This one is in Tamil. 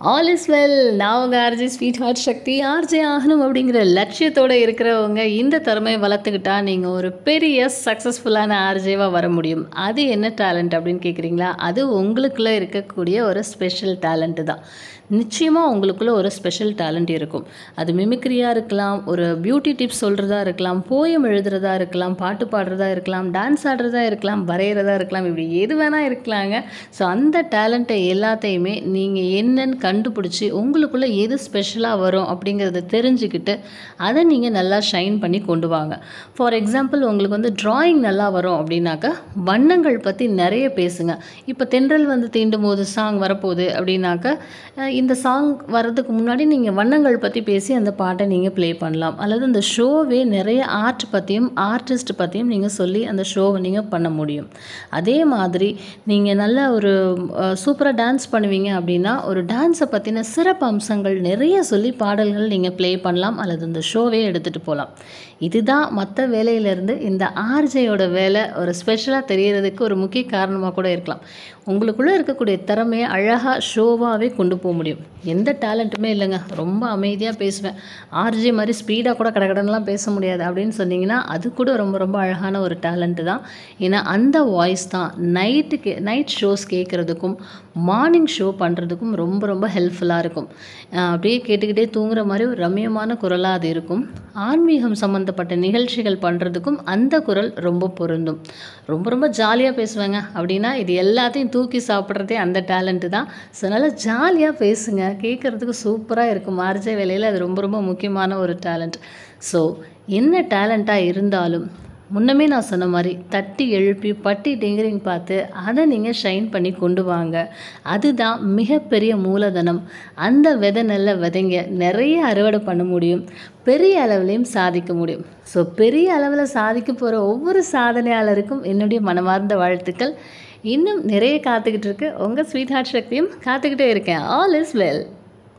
ஆல் இஸ் வெல் நான் உங்கள் RJ sweet heart Sakthi RJ ஆகணும் அப்படிங்கிற லட்சியத்தோடு இருக்கிறவங்க இந்த திறமையை வளர்த்துக்கிட்டா நீங்கள் ஒரு பெரிய சக்ஸஸ்ஃபுல்லான ஆர்ஜேவாக வர முடியும். அது என்ன டேலண்ட் அப்படின்னு கேட்குறீங்களா அது உங்களுக்குள்ளே இருக்கக்கூடிய ஒரு ஸ்பெஷல் டேலண்ட்டு தான். நிச்சயமாக உங்களுக்குள்ளே ஒரு ஸ்பெஷல் டேலண்ட் இருக்கும். அது மிமிக்ரியாக இருக்கலாம் ஒரு பியூட்டி டிப்ஸ் சொல்கிறதா இருக்கலாம் போயம் எழுதுறதா இருக்கலாம் பாட்டு பாடுறதா இருக்கலாம் டான்ஸ் ஆடுறதா இருக்கலாம் வரைகிறதா இருக்கலாம் இப்படி எது வேணால் இருக்கலாங்க. ஸோ அந்த டேலண்ட்டை எல்லாத்தையுமே நீங்கள் என்னன்னு கண்டுபிடிச்சி உங்களுக்குள்ளே எது ஸ்பெஷலாக வரும் அப்படிங்கிறத தெரிஞ்சுக்கிட்டு அதை நீங்கள் நல்லா ஷைன் பண்ணி கொண்டு வாங்க. ஃபார் எக்ஸாம்பிள் உங்களுக்கு வந்து ட்ராயிங் நல்லா வரும் அப்படின்னாக்கா வண்ணங்கள் பற்றி நிறைய பேசுங்க. இப்போ தென்றல் வந்து தீண்டும் போது சாங் வரப்போகுது அப்படின்னாக்கா இந்த சாங் வர்றதுக்கு முன்னாடி நீங்கள் வண்ணங்கள் பற்றி பேசி அந்த பாட்டை நீங்கள் ப்ளே பண்ணலாம். அல்லது அந்த ஷோவே நிறைய ஆர்ட் பற்றியும் ஆர்டிஸ்ட் பற்றியும் நீங்கள் சொல்லி அந்த ஷோவை நீங்கள் பண்ண முடியும். அதே மாதிரி நீங்கள் நல்ல ஒரு சூப்பராக டான்ஸ் பண்ணுவீங்க அப்படின்னா ஒரு டான்ஸ் பற்றின சிறப்பு அம்சங்கள் நிறைய சொல்லி பாடல்கள் நீங்கள் ப்ளே பண்ணலாம் அல்லது அந்த ஷோவே எடுத்துகிட்டு போகலாம் இதுதான் மற்ற வேலையிலேருந்து இந்த ஆர்ஜேயோட வேலை ஒரு ஸ்பெஷலாக தெரியறதுக்கு ஒரு முக்கிய காரணமாக கூட இருக்கலாம். உங்களுக்குள்ளே இருக்கக்கூடிய திறமையை அழகாக ஷோவாகவே கொண்டு போக முடியும். எந்த டேலண்ட்டுமே இல்லைங்க. ரொம்ப அமைதியாக பேசுவேன். ஆர்ஜே மாதிரி ஸ்பீடாக கூட கடகடன்லாம் பேச முடியாது அப்படின்னு சொன்னீங்கன்னா அது கூட ரொம்ப ரொம்ப அழகான ஒரு டேலண்ட்டு தான். ஏன்னா அந்த வாய்ஸ் தான் நைட்டு கே நைட் ஷோஸ் கேட்குறதுக்கும் மார்னிங் ஷோ பண்ணுறதுக்கும் ரொம்ப ரொம்ப ஹெல்ப்ஃபுல்லாக இருக்கும். அப்படியே கேட்டுக்கிட்டே தூங்குற மாதிரி ஒரு ரம்மியமான குரலாக அது இருக்கும். ஆன்மீகம் சம்மந்தப்பட்ட நிகழ்ச்சிகள் பண்ணுறதுக்கும் அந்த குரல் ரொம்ப பொருந்தும். ரொம்ப ரொம்ப ஜாலியாக பேசுவேங்க. அப்படின்னா இது எல்லாத்தையும் தூக்கி சாப்பிட்றதே அந்த டேலண்ட்டு தான். ஸோ அதனால் ஜாலியாக பேசுங்க. கேட்குறதுக்கு சூப்பராக இருக்கும். மார்ஜ வேலையில் அது ரொம்ப ரொம்ப முக்கியமான ஒரு டேலண்ட் ஸோ என்ன டேலண்ட்டாக இருந்தாலும் முன்னமே நான் சொன்ன மாதிரி தட்டி எழுப்பி பட்டி டிங்கரிங் பார்த்து அதை நீங்கள் ஷைன் பண்ணி கொண்டு வாங்க. அதுதான் மிகப்பெரிய மூலதனம். அந்த விதை நல்ல விதைங்க நிறைய அறுவடை பண்ண முடியும். பெரிய அளவுலையும் சாதிக்க முடியும். ஸோ பெரிய அளவில் சாதிக்க போகிற ஒவ்வொரு சாதனையாளருக்கும் என்னுடைய மனமார்ந்த வாழ்த்துக்கள். இன்னும் நிறைய காத்துக்கிட்டு இருக்கு. உங்கள் ஸ்வீட் ஹார்ட் சக்தியும் காத்துக்கிட்டே இருக்கேன். All is well